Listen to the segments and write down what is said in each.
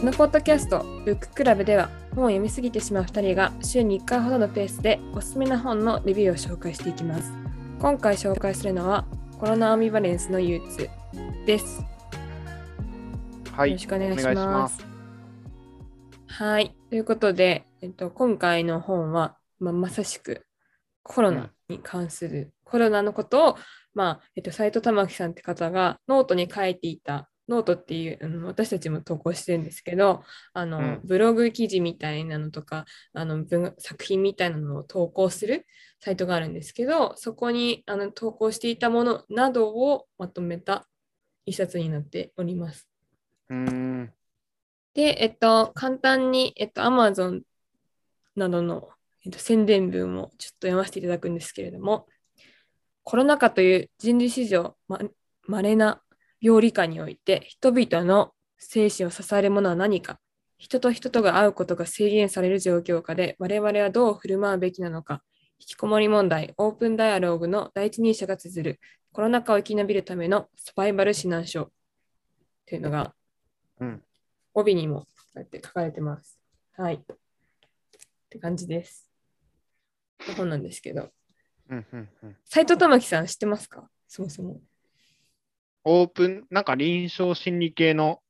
このポッドキャスト「ブッククラブ」では本を読みすぎてしまう2人が週に1回ほどのペースでおすすめな本のレビューを紹介していきます。今回紹介するのはコロナアンビバレンスの憂鬱です。はい。よろしくお願いしま。ますはい。ということで、えっと、今回の本は、まあ、まさしくコロナに関する、コロナのことを、まあ、えっと、斎藤環さんって方がノートに書いていた、ノートっていう、あの私たちも投稿してるんですけど、あの、うんブログ記事みたいなのとか、あの文作品みたいなのを投稿するサイトがあるんですけど、そこにあの投稿していたものなどをまとめた一冊になっております。うーん。で、えっと、簡単に、えっと、Amazon などの、えっと、宣伝文をちょっと読ませていただくんですけれども、コロナ禍という人類史上ま稀な病理下において、人々の精神を支えるものは何か、人と人とが会うことが制限される状況下で、我々はどう振る舞うべきなのか、引きこもり問題、オープンダイアローグの第一人者が綴る、コロナ禍を生き延びるためのサバイバル指南書というのがうん。帯にもこって書かれてます。はい。って感じです。本なんですけど、うん。うん。うん。斉藤玉樹さん知ってますか？そもそも。オープン、なんか臨床心理系の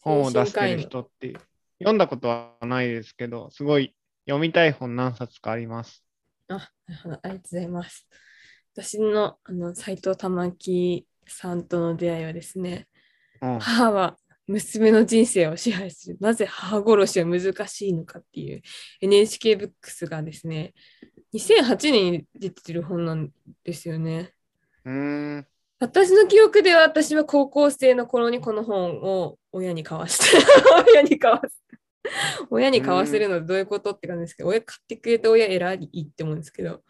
本を出してる人って読んだことはないですけど、すごい読みたい本何冊かあります。あ、なるほど。ありがとうございます。私のあの斉藤玉樹さんとの出会いはですね、うん。母は娘の人生を支配する。なぜ母殺しは難しいのかっていう NHK ブックスがですね、2008年に出てる本なんですよね。うーん。私の記憶では私は高校生の頃にこの本を親に買わせて 親に買わせ親に買わせるのどういうことって感じですけど親買ってくれた親偉いって思うんですけど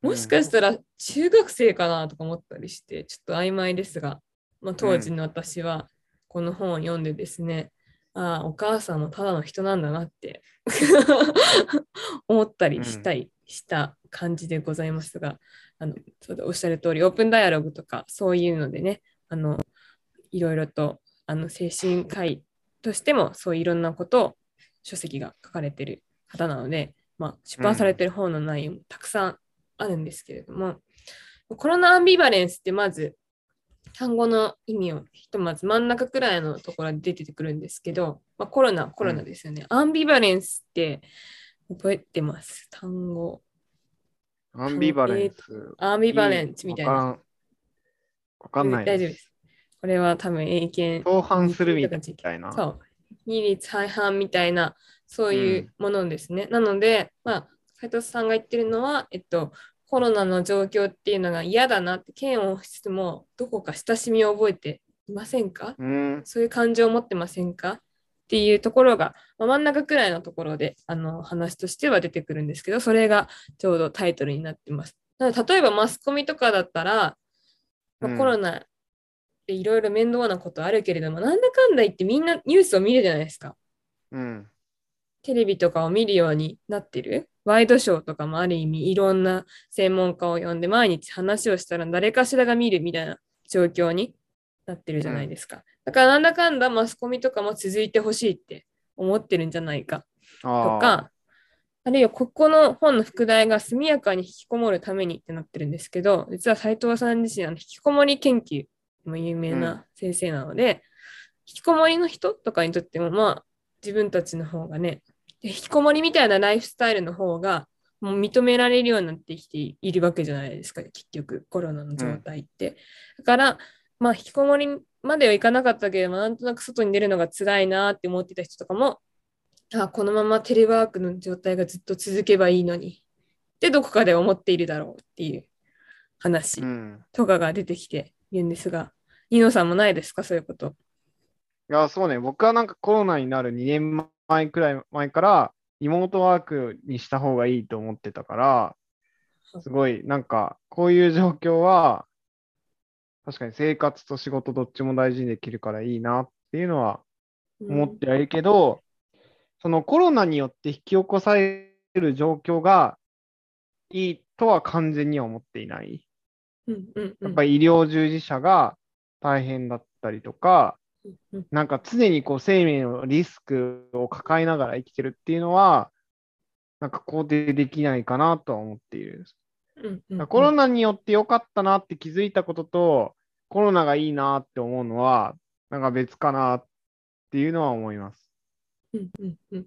もしかしたら中学生かなとか思ったりしてちょっと曖昧ですが、まあ、当時の私はこの本を読んでですね、ああお母さんもただの人なんだなって 思ったりしたりした感じでございますが、あのそうだおっしゃる通りオープンダイアログとかそういうのでねあのいろいろとあの精神科医としてもそういろんなことを書籍が書かれてる方なので、まあ、出版されてる本の内容もたくさんあるんですけれども、コロナアンビバレンスってまず単語の意味をひとまず真ん中くらいのところで出てくるんですけど、まあ、コロナコロナですよね、アンビバレンスって覚えてます？単語アンビバレンス。アンビバレンスみたいなわからん。ない大丈夫です。これは多分英検。相反するみたいな。そう。二律背反みたいな、そういうものですね。なので、まあ、斉藤さんが言ってるのは、えっと、コロナの状況っていうのが嫌だなって、嫌悪しつつも、どこか親しみを覚えていませんか？うーん。そういう感情を持ってませんか？っていうところが、まあ真ん中くらいのところであの話としては出てくるんですけど、それがちょうどタイトルになってます。例えばマスコミとかだったら、まあうんコロナでいろいろ面倒なことあるけれども、なんだかんだ言ってみんなニュースを見るじゃないですか。うん。テレビとかを見るようになってる。ワイドショーとかもある意味いろんな専門家を呼んで毎日話をしたら誰かしらが見るみたいな状況になってるじゃないですか。だからなんだかんだマスコミとかも続いてほしいって思ってるんじゃないかと。か、あるいはここの本の副題が速やかに引きこもるためにってなってるんですけど、実は斉藤さん自身あの引きこもり研究も有名な先生なので、引きこもりの人とかにとってもまあ自分たちの方がね、で引きこもりみたいなライフスタイルの方がもう認められるようになってきているわけじゃないですか、結局コロナの状態って。だから、まあ引きこもりまではいかなかったけれども、なんとなく外に出るのが辛いなって思ってた人とかも、あこのままテレワークの状態がずっと続けばいいのにってどこかで思っているだろうっていう話うん。とかが出てきているんですが、ニノさんもないですか？そういうこと。いや、そうね。僕はなんかコロナになる2年前くらい前から、リモートワークにした方がいいと思ってたから、すごい、なんか、こういう状況は、確かに生活と仕事どっちも大事にできるからいいなっていうのは思ってはいるけど、そのコロナによって引き起こされる状況がいいとは完全には思っていない。うんうんうんやっぱり医療従事者が大変だったりとか、うんなんか常にこう生命のリスクを抱えながら生きてるっていうのは、なんか肯定できないかなとは思っている。うんうんうんコロナによって良かったなって気づいたことと、コロナがいいなって思うのは、なんか別かなっていうのは思います。うんうんうん。あ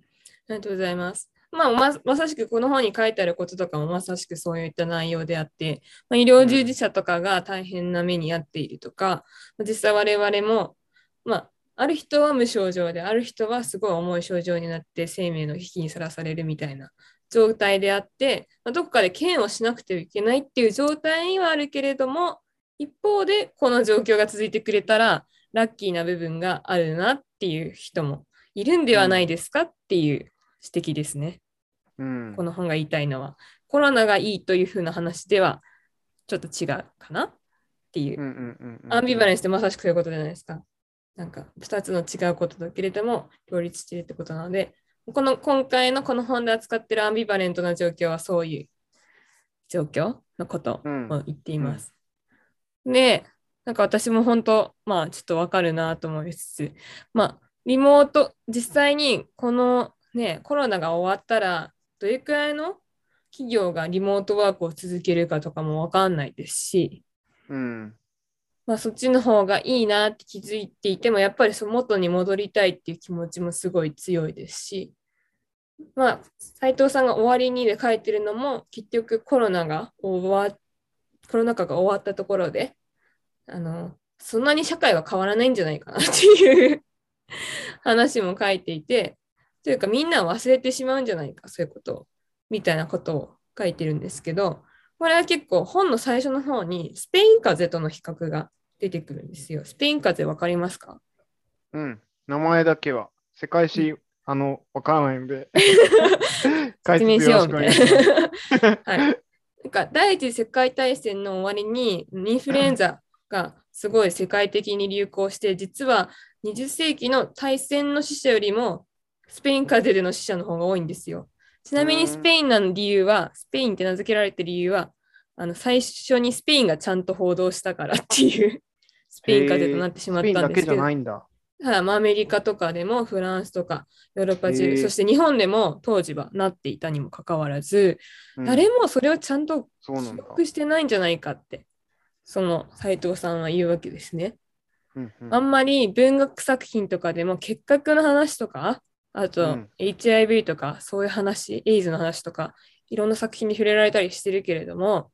りがとうございます。まあ、ままさしくこの本に書いてあることとかもまさしくそういった内容であって、まあ、医療従事者とかが大変な目に遭っているとか、まあ実際我々も、まあ、ある人は無症状で、ある人はすごい重い症状になって生命の危機にさらされるみたいな状態であって、まあ、どこかでケアをしなくてはいけないっていう状態にはあるけれども、一方でこの状況が続いてくれたらラッキーな部分があるなっていう人もいるんではないですかっていう指摘ですね。うんこ。の本が言いたいのは。コロナがいいというふうな話ではちょっと違うかなっていう。アンビバレンスってまさしくそういうことじゃないですか。なんか2つの違うことだけれども両立しているってことなので、この今回のこの本で扱っているアンビバレントな状況はそういう状況のことうんを言っています。で、なんか私も本当、まあちょっとわかるなと思いつつ、まあリモート、実際にこのね、コロナが終わったら、どれくらいの企業がリモートワークを続けるかとかもわかんないですし、うん。まあ、そっちの方がいいなって気づいていても、やっぱりその元に戻りたいっていう気持ちもすごい強いですし、まあ、斉藤さんが終わりにで書いてるのも、結局コロナが終わ、コロナ禍が終わったところで、あの、そんなに社会は変わらないんじゃないかなっていう 話も書いていて、というかみんな忘れてしまうんじゃないか、そういうことを、みたいなことを書いてるんですけど、これは結構本の最初の方にスペイン風邪との比較が出てくるんですよ。スペイン風邪わかりますか？うん。名前だけは。世界史、あの、わからないんで。解説明しようみたいな。はい。なんか第一次世界大戦の終わりにインフルエンザがすごい世界的に流行して、実は20世紀の大戦の死者よりもスペイン風邪での死者の方が多いんですよ。ちなみにスペインなの理由は、スペインって名付けられてる理由は、あの最初にスペインがちゃんと報道したからっていう スペイン風邪となってしまったんですけスペインだけじゃど。ないんだ。はいまあアメリカとかでもフランスとかヨーロッパ中、そして日本でも当時はなっていたにもかかわらず、うん誰もそれをちゃんと記。憶してないんじゃないかって、その斉藤さんは言うわけですね。うんうんあんまり文学作品とかでも結核の話とか、あとうん HIV とかそういう話、エイズの話とか、いろんな作品に触れられたりしてるけれども、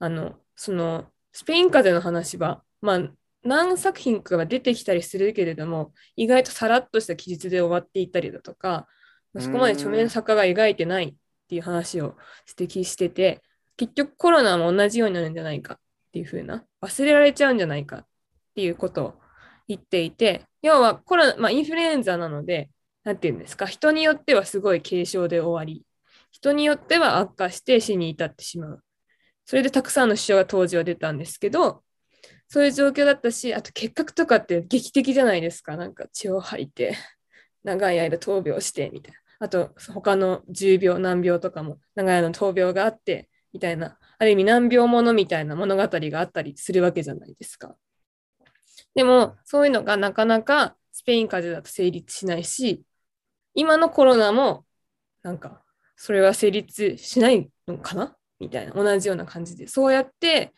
あの、そのスペイン風邪の話は、まあ、何作品かは出てきたりするけれども、意外とさらっとした記述で終わっていたりだとか、まそこまで著名な作家が描いてないっていう話を指摘してて、結局コロナも同じようになるんじゃないかっていう風な、忘れられちゃうんじゃないかっていうことを言っていて、要はコロナ、まあ、インフルエンザなので、なんていうんですか、人によってはすごい軽症で終わり、人によっては悪化して死に至ってしまう。それでたくさんの死者が当時は出たんですけど、そういう状況だったし、あと結核とかって劇的じゃないですか。なんか血を吐いて、長い間闘病して、みたいな。あと他の重病、難病とかも長い間闘病があって、みたいな、ある意味難病ものみたいな物語があったりするわけじゃないですか。でも、そういうのがなかなかスペイン風邪だと成立しないし、今のコロナも、なんか、それは成立しないのかな？みたいな、同じような感じで、そうやって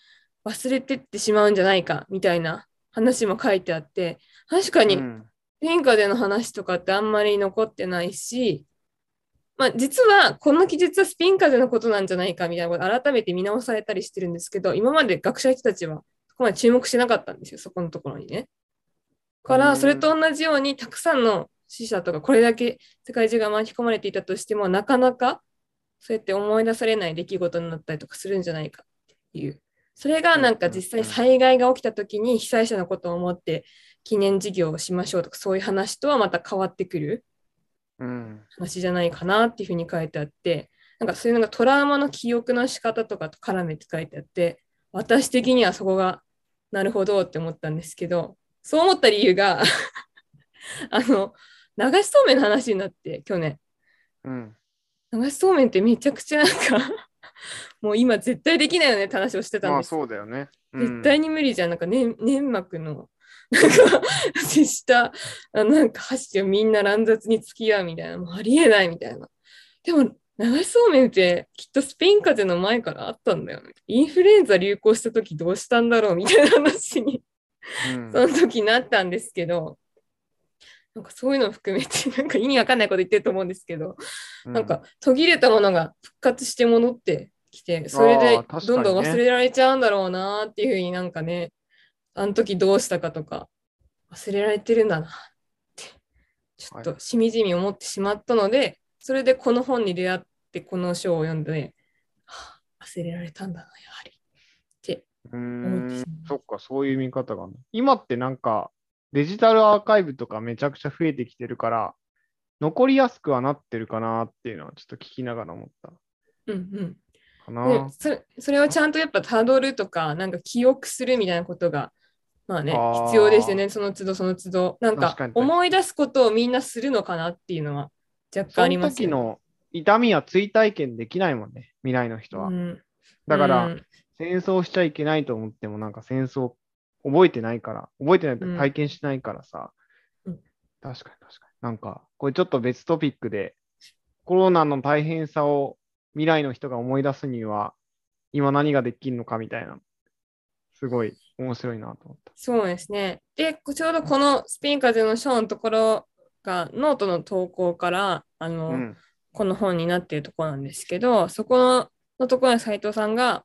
忘れてってしまうんじゃないか、みたいな話も書いてあって、確かに、うんスペイン風邪の話とかってあんまり残ってないし、まあ、実はこの記述はスペイン風邪のことなんじゃないかみたいなことを改めて見直されたりしてるんですけど、今まで学者の人たちはそこまで注目してなかったんですよ、そこのところにね。かうんら、それと同じようにたくさんの死者とか、これだけ世界中が巻き込まれていたとしても、なかなかそうやって思い出されない出来事になったりとかするんじゃないかっていう。それがなんか実際災害が起きた時に被災者のことを思って記念事業をしましょうとかそういう話とはまた変わってくるうん。話じゃないかなっていうふうに書いてあってなんかそういうのがトラウマの記憶の仕方とかと絡めて書いてあって私的にはそこがなるほどって思ったんですけどそう思った理由が あの流しそうめんの話になって去年。うん流しそうめんってめちゃくちゃなんか もう今絶対できないよねって話をしてたんまあですそうだよね。うん。絶対に無理じゃん。なんか、ね、粘膜のなんか 接したあなんか箸をみんな乱雑に付き合うみたいなもうありえないみたいな。でも流しそうめんってきっとスペイン風邪の前からあったんだよね。インフルエンザ流行した時どうしたんだろうみたいな話にうん。その時なったんですけどなんかそういうのを含めてなんか意味わかんないこと言ってると思うんですけど、なんか途切れたものが復活して戻ってきて、それでどんどん忘れられちゃうんだろうなっていうふうになんかね、あの時どうしたかとか忘れられてるんだなって、ちょっとしみじみ思ってしまったので、それでこの本に出会ってこの章を読んで、はあ忘れられたんだな、やはり。ってう思ってしまう。そっか、そういう見方が今ってなんか、デジタルアーカイブとかめちゃくちゃ増えてきてるから、残りやすくはなってるかなっていうのはちょっと聞きながら思ったうんうん。かな。でそれそれをちゃんとやっぱたどるとか、なんか記憶するみたいなことが、まあね、あー必要ですよね、その都度その都度。なんか思い出すことをみんなするのかなっていうのは若干そのありますよね。時の痛みは追体験できないもんね、未来の人は。うんだから、うん戦争しちゃいけないと思っても、なんか戦争覚えてないから、覚えてないとうん体験しないからさ。うん確かに確かに。なんか、これちょっと別トピックで、コロナの大変さを未来の人が思い出すには、今何ができるのかみたいな、すごい面白いなと思った。そうですね。で、ちょうどこのスペイン風邪の章のところがノートの投稿からあの、うん。この本になっているところなんですけど、そこののところに斉藤さんが、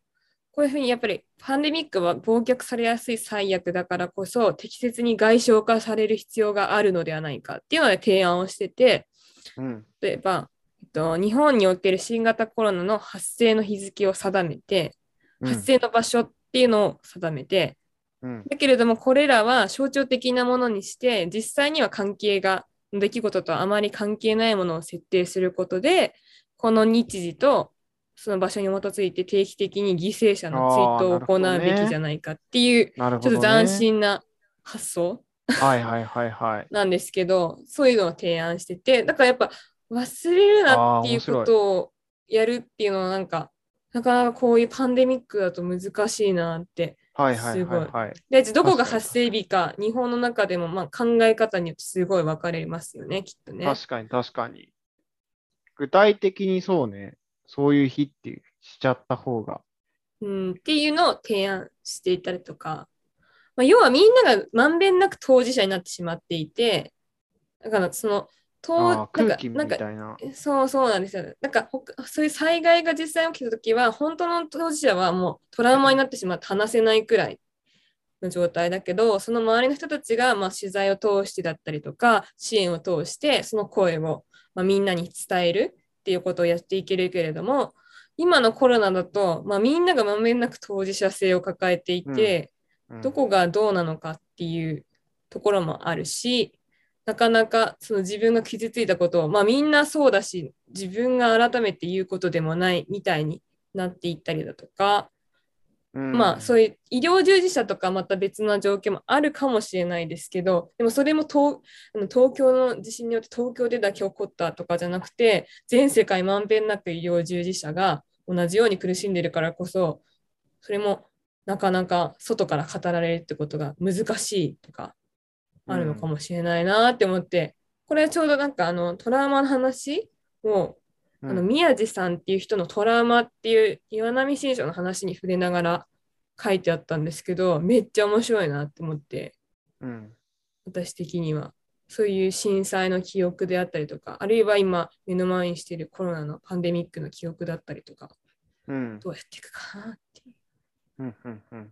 こういうふうにやっぱりパンデミックは忘却されやすい最悪だからこそ適切に外傷化される必要があるのではないかっていうので提案をしてて、うん。例えば、えっと、日本における新型コロナの発生の日付を定めて、うん発生の場所っていうのを定めて、うん。だけれどもこれらは象徴的なものにして実際には関係が出来事とあまり関係ないものを設定することでこの日時とその場所に基づいて定期的に犠牲者の追悼を行うべきじゃないかっていうね。ちょっと斬新な発想はいはいはいはい。なんですけどそういうのを提案しててだからやっぱ忘れるなっていうことをやるっていうのはなんかなかなかこういうパンデミックだと難しいなってはいはいはいはい。でどこが発生日か日本の中でもまあ考え方によってすごい分かれますよねきっとね。確かに確かに。具体的にそうね、そういう日っていうしちゃった方が。うん、っていうのを提案していたりとか、まあ、要はみんながまんべんなく当事者になってしまっていてだからその空気みかなんかたいな。そうそうなんですよ。なんかそういう災害が実際起きたときは、本当の当事者はもうトラウマになってしまって話せないくらいの状態だけど、その周りの人たちがまあ取材を通してだったりとか、支援を通して、その声をまあみんなに伝えるっていうことをやっていけるけれども、今のコロナだと、まあ、みんながまんべんなく当事者性を抱えていて、うん。どこがどうなのかっていうところもあるし、なかなかその自分が傷ついたことを、まあみんなそうだし、自分が改めて言うことでもないみたいになっていったりだとか、うん。まあそういう医療従事者とかまた別な状況もあるかもしれないですけど、でもそれも東東京の地震によって東京でだけ起こったとかじゃなくて、全世界まんべんなく医療従事者が同じように苦しんでるからこそ、それもなかなか外から語られるってことが難しいとかあるのかもしれないなって思って、これはちょうどなんかあのトラウマの話をあのうん宮地さんっていう人のトラウマっていう岩波新書の話に触れながら書いてあったんですけどめっちゃ面白いなって思って。うん。私的には。そういう震災の記憶であったりとかあるいは今目の前にしているコロナのパンデミックの記憶だったりとかうん。どうやっていくかなっていう。うんうんうん。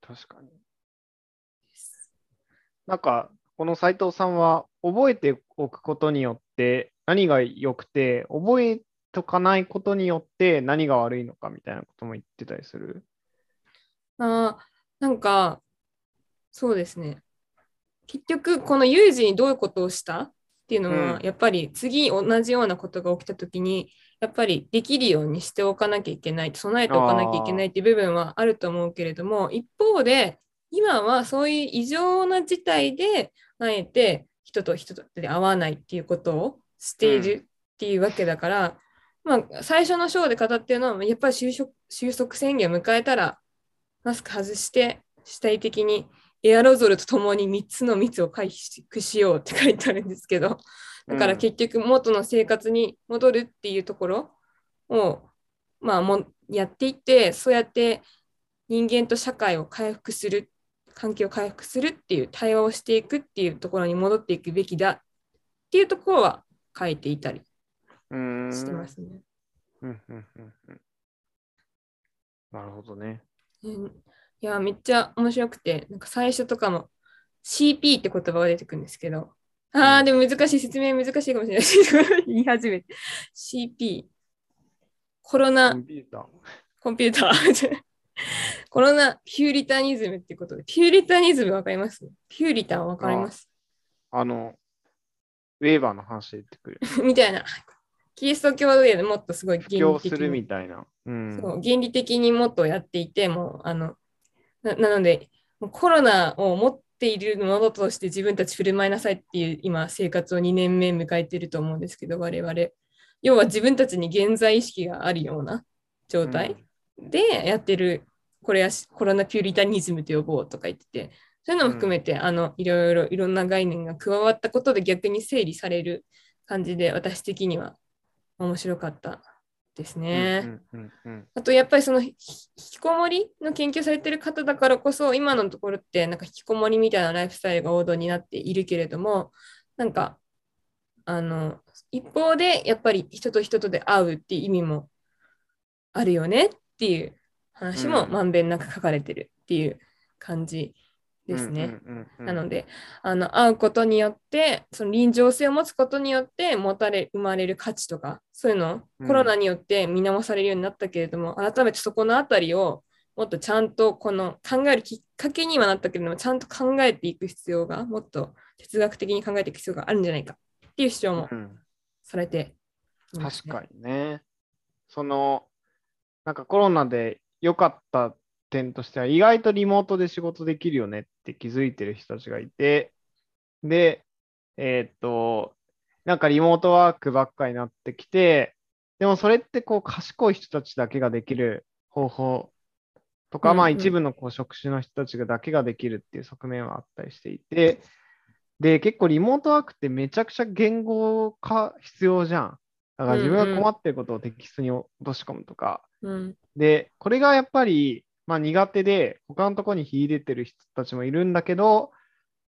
確かに。なんか、この斉藤さんは覚えておくことによって何が良くて、覚えとかないことによって何が悪いのかみたいなことも言ってたりする？あーなんかそうですね。結局この有事にどういうことをした？っていうのは、うん。やっぱり次同じようなことが起きた時にやっぱりできるようにしておかなきゃいけない備えておかなきゃいけないっていう部分はあると思うけれども一方で今はそういう異常な事態であえて人と人とで会わないっていうことをしているっていうわけだから、まあ、最初の章で語ってるのはやっぱり収束収束宣言を迎えたらマスク外して主体的にエアロゾルとともに3つの密を回避しようって書いてあるんですけど、だから結局元の生活に戻るっていうところを、まあもやっていって、そうやって人間と社会を回復する、関係を回復するっていう対話をしていくっていうところに戻っていくべきだっていうところは書いていたり。してますね。なるほどね。いや、めっちゃ面白くて、なんか最初とかも CP って言葉が出てくるんですけど、ああ、でも難しい、説明難しいかもしれない。言い始めて。CP。コロナ。コンピューター。コロナピューリタニズムってことで、ピューリタニズムわかります？ピューリタンわかります？あの、ウェーバーの話で出てくる。みたいな。キリスト教でもっとすごい原理的にみたいな。うん。そう原理的にもっとやっていて、もう、あの、ななので、コロナを持っているものとして自分たち振る舞いなさいっていう今、生活を2年目迎えていると思うんですけど、我々。要は自分たちに現在意識があるような状態でやってる、これはしコロナピューリタニズムと呼ぼうとか言ってて、そういうのも含めて、あの、いろいろいろんな概念が加わったことで逆に整理される感じで、私的には面白かったですうん。ね。うんうんうんあとやっぱりそのひ引きこもりの研究されてる方だからこそ今のところってなんか引きこもりみたいなライフスタイルが王道になっているけれどもなんかあの一方でやっぱり人と人とで会うっていう意味もあるよねっていう話もうん。まんべんなく書かれてるっていう感じですね。うんうんうんうん。なのであの会うことによってその臨場性を持つことによって持たれ生まれる価値とかそういうのうん。コロナによって見直されるようになったけれども、改めてそこのあたりをもっとちゃんとこの考えるきっかけにはなったけれどもちゃんと考えていく必要がもっと哲学的に考えていく必要があるんじゃないかっていう主張もうん。されていますね、確かにね。その、なんかコロナで良かった点としては、意外とリモートで仕事できるよねって気づいてる人たちがいて、で、えーっと、なんかリモートワークばっかりになってきて、でもそれってこう賢い人たちだけができる方法とか、まあうんうん一部のこう職種の人たちがだけができるっていう側面はあったりしていて、で、結構リモートワークってめちゃくちゃ言語化必要じゃん。だから自分が困ってることをテキストに落とし込むとか。うんで、これがやっぱり、まあ苦手で、他のところに秀でてる人たちもいるんだけど、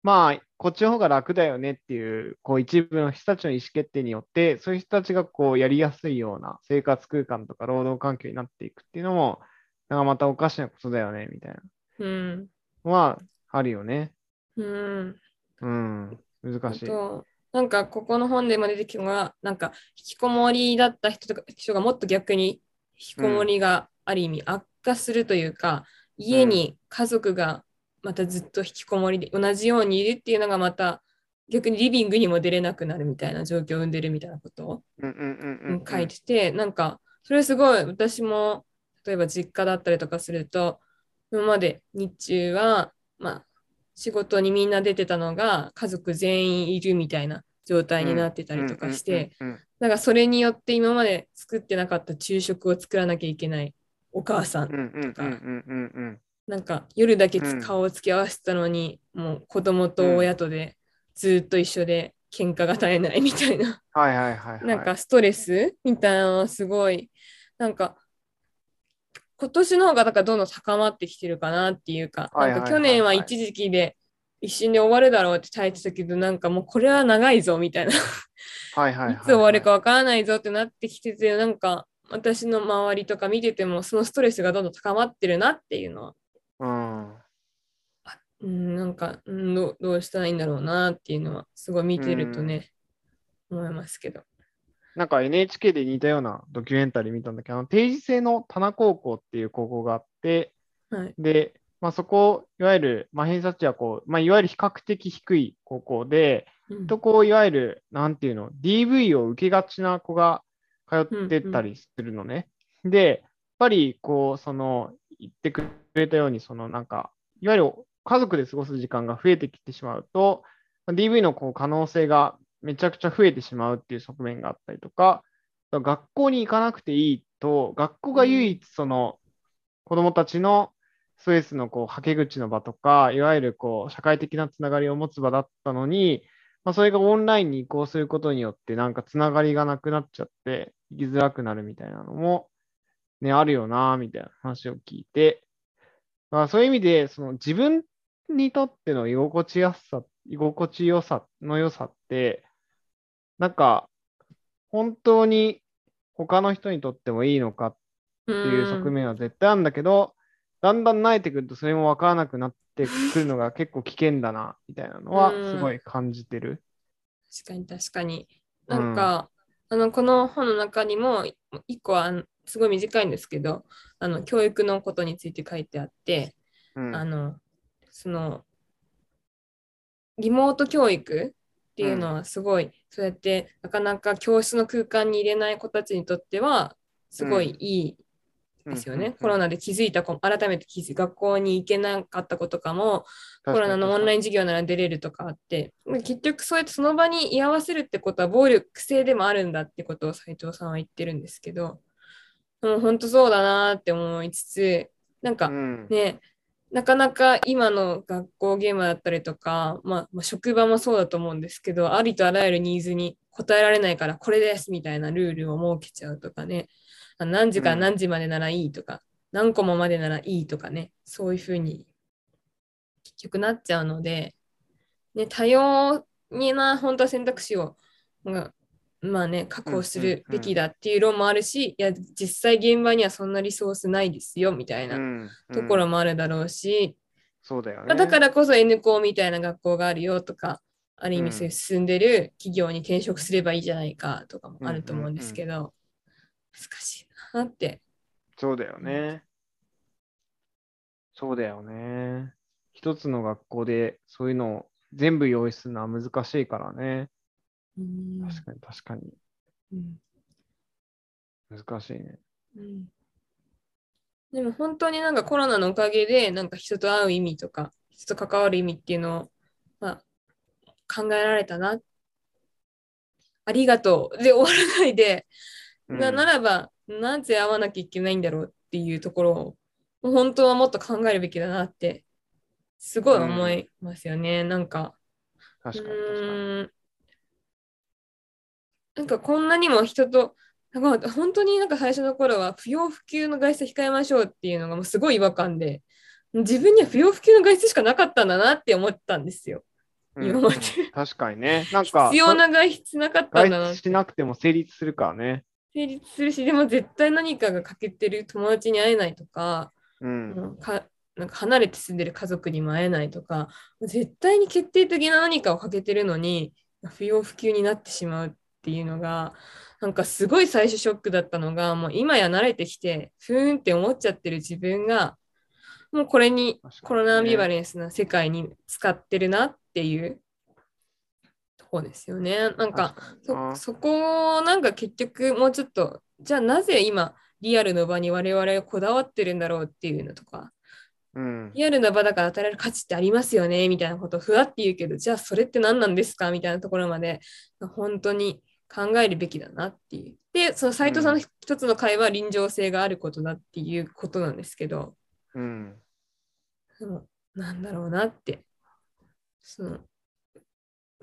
まあ、こっちの方が楽だよねっていう、こう一部の人たちの意思決定によって、そういう人たちがこうやりやすいような生活空間とか労働環境になっていくっていうのも、なんかまたおかしなことだよね、みたいなうんのはあるよね。うんうん、難しい。となんかここの本でも出てきたのがなんか引きこもりだった人とか人がもっと逆に引きこもりがある意味悪化するというか、家に家族がまたずっと引きこもりで同じようにいるっていうのがまた逆にリビングにも出れなくなるみたいな状況を生んでるみたいなことをうんうんうんうんうん。書いてて、なんかそれすごい私も例えば実家だったりとかすると今まで日中はまあ仕事にみんな出てたのが家族全員いるみたいな状態になってたりとかして、なんかそれによって今まで作ってなかった昼食を作らなきゃいけないお母さん、うんうんうんうんうん。うんなんか夜だけうん顔をつき合わせたのに、もう子供と親とでずっと一緒で喧嘩が絶えないみたいな。なんかストレスみたいなのはすごい、なんか今年の方がだからどんどん高まってきてるかなっていうか、なんか去年は一時期で一瞬で終わるだろうって耐えてたけど、なんかもうこれは長いぞみたいな、いはいはいはいはい。つ終わるかわからないぞってなってきてて、なんか私の周りとか見ててもそのストレスがどんどん高まってるなっていうのは、うん。うん、なんか、うんどうどうしたらいいんだろうなっていうのはすごい見てるとね、思いますけど。なんか NHK で似たようなドキュメンタリー見たんだけど、あの定時制の田名高校っていう高校があって、はい。で、まあ、そこ、いわゆる、まあ、偏差値はこう、まあ、いわゆる比較的低い高校で、うんとこう、いわゆる、なんていうの、DV を受けがちな子が通ってったりするのね。で、やっぱり、こう、その、言ってくれたように、その、なんか、いわゆる家族で過ごす時間が増えてきてしまうと、まあ DV のこう可能性がめちゃくちゃ増えてしまうっていう側面があったりとか、学校に行かなくていいと、学校が唯一その子供たちのストレスのこう、はけ口の場とか、いわゆるこう、社会的なつながりを持つ場だったのに、まあ、それがオンラインに移行することによって、なんかつながりがなくなっちゃって、生きづらくなるみたいなのも、ね、あるよな、みたいな話を聞いて、まあ、そういう意味で、その自分にとっての居心地やすさ、居心地よさの良さって、なんか、本当に他の人にとってもいいのかっていう側面は絶対あるんだけど、だんだん慣れてくるとそれも分からなくなってくるのが結構危険だな、みたいなのはすごい感じてる。確かに確かに。なんか、うん、あのこの本の中にも一個はすごい短いんですけど、あの教育のことについて書いてあって、うん、あのそのリモート教育っていうのはすごい、うん、そうやってなかなか教室の空間に入れない子たちにとってはすごいいいですよね。うん、コロナで気づいた子、改めて気づい学校に行けなかった子とかも、コロナのオンライン授業なら出れるとかあって、結局そうやってその場に居合わせるってことは暴力性でもあるんだってことを斉藤さんは言ってるんですけど、もう本当そうだなって思いつつ、なんかね、なかなか今の学校現場だったりとか、まあ、まあ、職場もそうだと思うんですけど、ありとあらゆるニーズに応えられないからこれですみたいなルールを設けちゃうとかね、何時から何時までならいいとか、うん、何個もまでならいいとかね、そういうふうに結局なっちゃうので、ね、多様にな本当は選択肢を、まあね、確保するべきだっていう論もあるし、いや、実際現場にはそんなリソースないですよみたいなところもあるだろうし、そうだよね。だからこそ N 校みたいな学校があるよとか、ある意味進んでる企業に転職すればいいじゃないかとかもあると思うんですけど、難しいなって。そうだよね。そうだよね。一つの学校でそういうのを全部用意するのは難しいからね。確かに確かに。うん、難しいね。うん、でも本当になんかコロナのおかげでなんか人と会う意味とか人と関わる意味っていうのを、まあ、考えられたな。ありがとうで終わらないで、うん、ならばなぜ会わなきゃいけないんだろうっていうところを本当はもっと考えるべきだなってすごい思いますよね、うん、なんか。確かに確かに。なんかこんなにも人と、なんか本当になんか最初の頃は不要不急の外出控えましょうっていうのがもうすごい違和感で、自分には不要不急の外出しかなかったんだなって思ったんですよ。今まで、うん、確かにね。なんか、必要な外出なかったんだなしなくても成立するからね。成立するし、でも絶対何かが欠けてる友達に会えないとか、うん、かなんか離れて住んでる家族にも会えないとか、絶対に決定的な何かを欠けてるのに、不要不急になってしまうっていうのがなんかすごい最初ショックだったのがもう今や慣れてきてふーんって思っちゃってる自分がもうこれにコロナビバレンスな世界に使ってるなっていうとこですよね。なんかそそこをなんか結局もうちょっとじゃあなぜ今リアルの場に我々がこだわってるんだろうっていうのとか、うん、リアルな場だから与えられる価値ってありますよねみたいなことをふわって言うけどじゃあそれって何なんですかみたいなところまで本当に考えるべきだなっていう。で、その斎藤さんの一つの会は臨場性があることだっていうことなんですけど、うん、でもなんだろうなって、その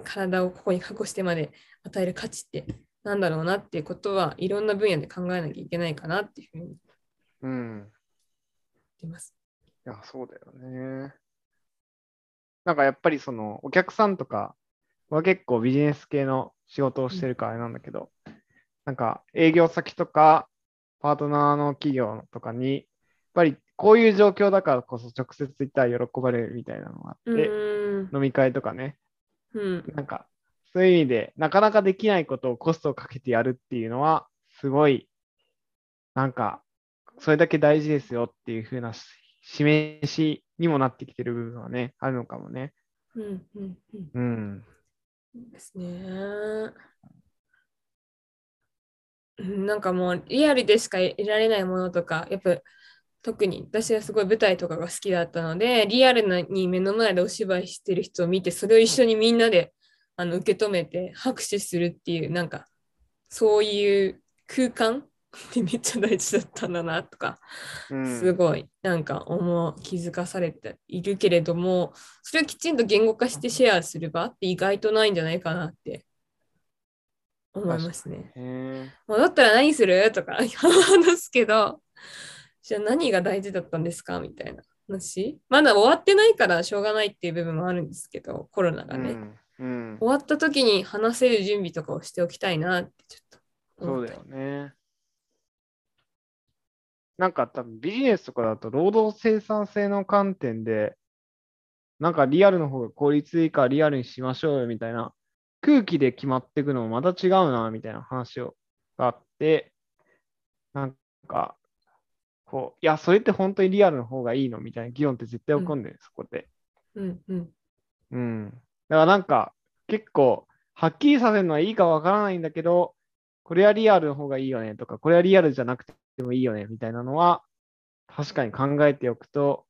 体をここに隠してまで与える価値ってなんだろうなっていうことはいろんな分野で考えなきゃいけないかなっていうふうに言ってます。いや、そうだよね。なんかやっぱりそのお客さんとかは結構ビジネス系の仕事をしてるからあれなんだけど、なんか営業先とかパートナーの企業とかに、やっぱりこういう状況だからこそ直接言ったら喜ばれるみたいなのがあって、飲み会とかね、うん、なんかそういう意味でなかなかできないことをコストをかけてやるっていうのは、すごい、なんか、それだけ大事ですよっていう風な示しにもなってきてる部分はね、あるのかもね。うん、うん、うん。うんですね。なんかもうリアルでしか得られないものとか、やっぱ特に私はすごい舞台とかが好きだったので、リアルに目の前でお芝居してる人を見て、それを一緒にみんなであの受け止めて拍手するっていう、なんかそういう空間 ってめっちゃ大事だったんだなとか、うん。すごいなんか思う気づかされているけれどもそれをきちんと言語化してシェアする場って意外とないんじゃないかなって思いますね。へもうだったら何する？とか 話すけどじゃあ何が大事だったんですか？みたいな話。まだ終わってないからしょうがないっていう部分もあるんですけどコロナーがね、うん。うん。終わった時に話せる準備とかをしておきたいなってちょっとそうだよね。なんか多分ビジネスとかだと労働生産性の観点で、なんかリアルの方が効率いいからリアルにしましょうよみたいな空気で決まっていくのもまた違うなみたいな話をがあって、なんか、こう、いや、それって本当にリアルの方がいいのみたいな議論って絶対起こるんだよ、そこで。うんうんうん。だからなんか、結構、はっきりさせるのはいいかわからないんだけど、これはリアルの方がいいよねとか、これはリアルじゃなくてもいいよねみたいなのは、確かに考えておくと、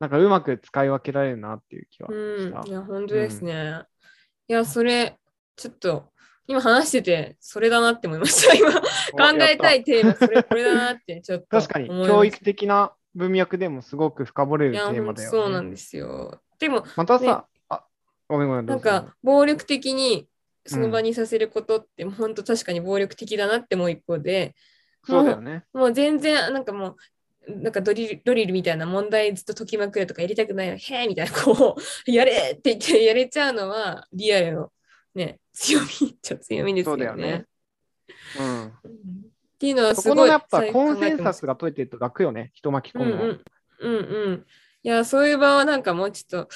なんかうまく使い分けられるなっていう気は。うん、いや、本当ですね。いや、それ、ちょっと、今話してて、それだなって思いました。今、考えたい。いテーマ、それ、これだなって、ちょっと確かに、教育的な文脈でもすごく深掘れるテーマだよね。そうなんですよ。でも、またさ、ねあ、ごめんごめん、どなうんぞか、暴力的にその場にさせることって、本当確かに暴力的だなってもう一方で、そうだよね。もう全然、なんかもう、なんかドリルドリルみたいな問題ずっと解きまくるとかやりたくないの、へえみたいな、こう、やれって言って やれちゃうのは、リアルのね、強みっちゃ強みですよね。そうだよねうん。うんっていうのはそすごいこのやっぱ最コンセンサスが取れてると楽よね、人巻き込むの。うんうんうんうん。いや、そういう場はなんかもうちょっと、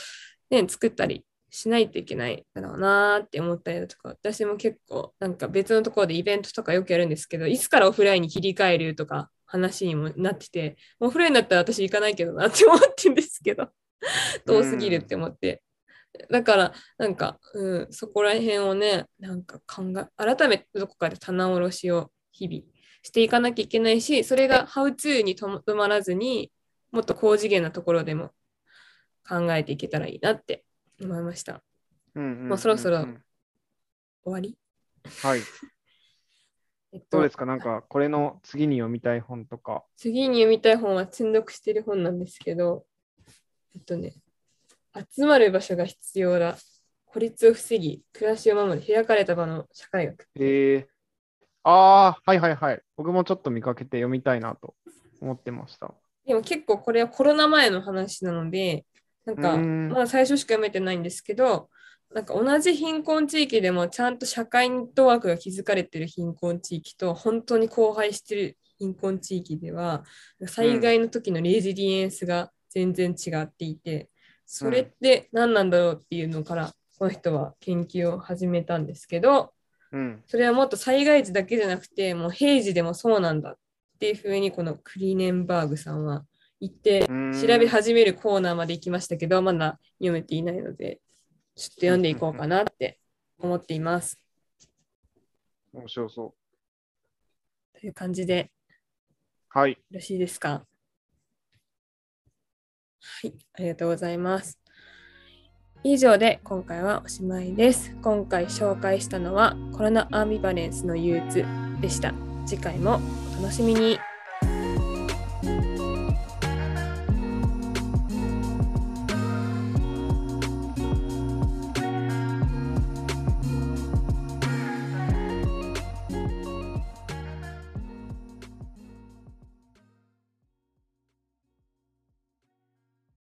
ね、作ったりしないといけないだろうなーって思ったりだとか、私も結構なんか別のところでイベントとかよくやるんですけど、いつからオフラインに切り替えるとか話にもなってて、オフラインだったら私行かないけどなって思ってるんですけど、遠すぎるって思って。だから、なんか、うん、そこら辺をね、なんか考え、改めてどこかで棚卸しを日々していかなきゃいけないし、それがハウツーにとどまらずに、もっと高次元なところでも考えていけたらいいなって思いました。うんうんうんうんもうそろそろ終わり？はい。えっとどうですか？なんか、これの次に読みたい本とか。次に読みたい本は積読してる本なんですけど、えっとね、集まる場所が必要だ。孤立を防ぎ、暮らしを守る開かれた場の社会学。へえ。ああ、はいはいはい。僕もちょっと見かけて読みたいなと思ってました。でも結構これはコロナ前の話なので、なんかうんまだ最初しか読めてないんですけど、なんか同じ貧困地域でもちゃんと社会ネットワークが築かれてる貧困地域と本当に荒廃してる貧困地域では災害の時のレジリエンスが全然違っていて、それって何なんだろうっていうのからこの人は研究を始めたんですけど、うん。それはもっと災害時だけじゃなくて、もう平時でもそうなんだっていうふうに、このクリーネンバーグさんは言って、うん調べ始めるコーナーまで行きましたけど、まだ読めていないので、ちょっと読んでいこうかなって思っています。面白そという感じで、よう。はい。ろしいですか？はい、ありがとうございます。以上で今回はおしまいです。今回紹介したのはコロナアンビバレンスの憂鬱でした。次回もお楽しみに。